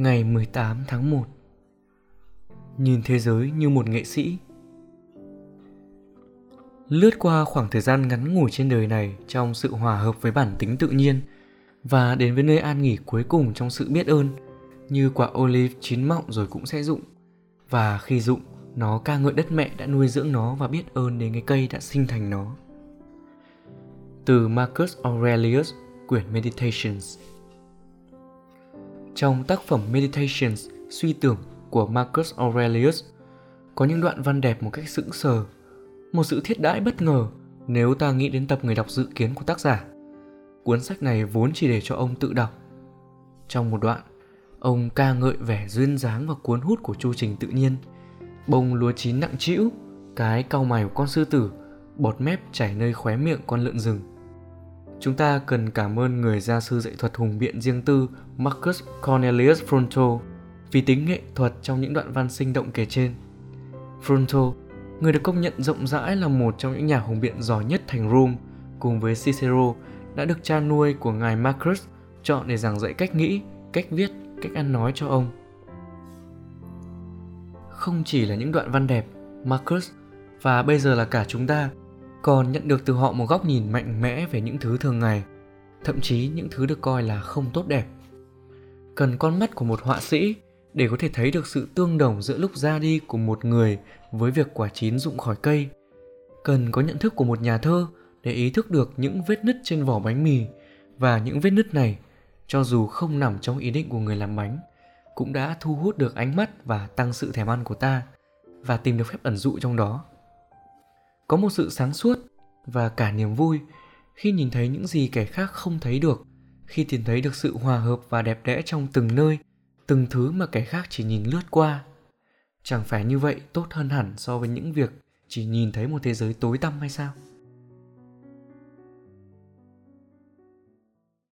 Ngày 18 tháng 1 Nhìn thế giới như một nghệ sĩ. Lướt qua khoảng thời gian ngắn ngủi trên đời này trong sự hòa hợp với bản tính tự nhiên và đến với nơi an nghỉ cuối cùng trong sự biết ơn, như quả olive chín mọng rồi cũng sẽ rụng. Và khi rụng, nó ca ngợi đất mẹ đã nuôi dưỡng nó và biết ơn đến cái cây đã sinh thành nó. Từ Marcus Aurelius, quyển Meditations trong tác phẩm Meditations, suy tưởng của Marcus Aurelius, có những đoạn văn đẹp một cách sững sờ, một sự thiết đãi bất ngờ nếu ta nghĩ đến tập người đọc dự kiến của tác giả. Cuốn sách này vốn chỉ để cho ông tự đọc. Trong một đoạn, ông ca ngợi vẻ duyên dáng và cuốn hút của chu trình tự nhiên, bông lúa chín nặng trĩu, cái cau mày của con sư tử, bọt mép chảy nơi khóe miệng con lợn rừng chúng ta cần cảm ơn người gia sư dạy thuật hùng biện riêng tư Marcus Cornelius Fronto vì tính nghệ thuật trong những đoạn văn sinh động kể trên. Fronto, người được công nhận rộng rãi là một trong những nhà hùng biện giỏi nhất thành Rome, cùng với Cicero, đã được cha nuôi của ngài Marcus chọn để giảng dạy cách nghĩ, cách viết, cách ăn nói cho ông. Không chỉ là những đoạn văn đẹp, Marcus và bây giờ là cả chúng ta còn nhận được từ họ một góc nhìn mạnh mẽ về những thứ thường ngày, thậm chí những thứ được coi là không tốt đẹp. Cần con mắt của một họa sĩ để có thể thấy được sự tương đồng giữa lúc ra đi của một người với việc quả chín rụng khỏi cây. Cần có nhận thức của một nhà thơ để ý thức được những vết nứt trên vỏ bánh mì và những vết nứt này, cho dù không nằm trong ý định của người làm bánh, cũng đã thu hút được ánh mắt và tăng sự thèm ăn của ta và tìm được phép ẩn dụ trong đó có một sự sáng suốt và cả niềm vui khi nhìn thấy những gì kẻ khác không thấy được, khi tìm thấy được sự hòa hợp và đẹp đẽ trong từng nơi, từng thứ mà kẻ khác chỉ nhìn lướt qua. Chẳng phải như vậy tốt hơn hẳn so với những việc chỉ nhìn thấy một thế giới tối tăm hay sao?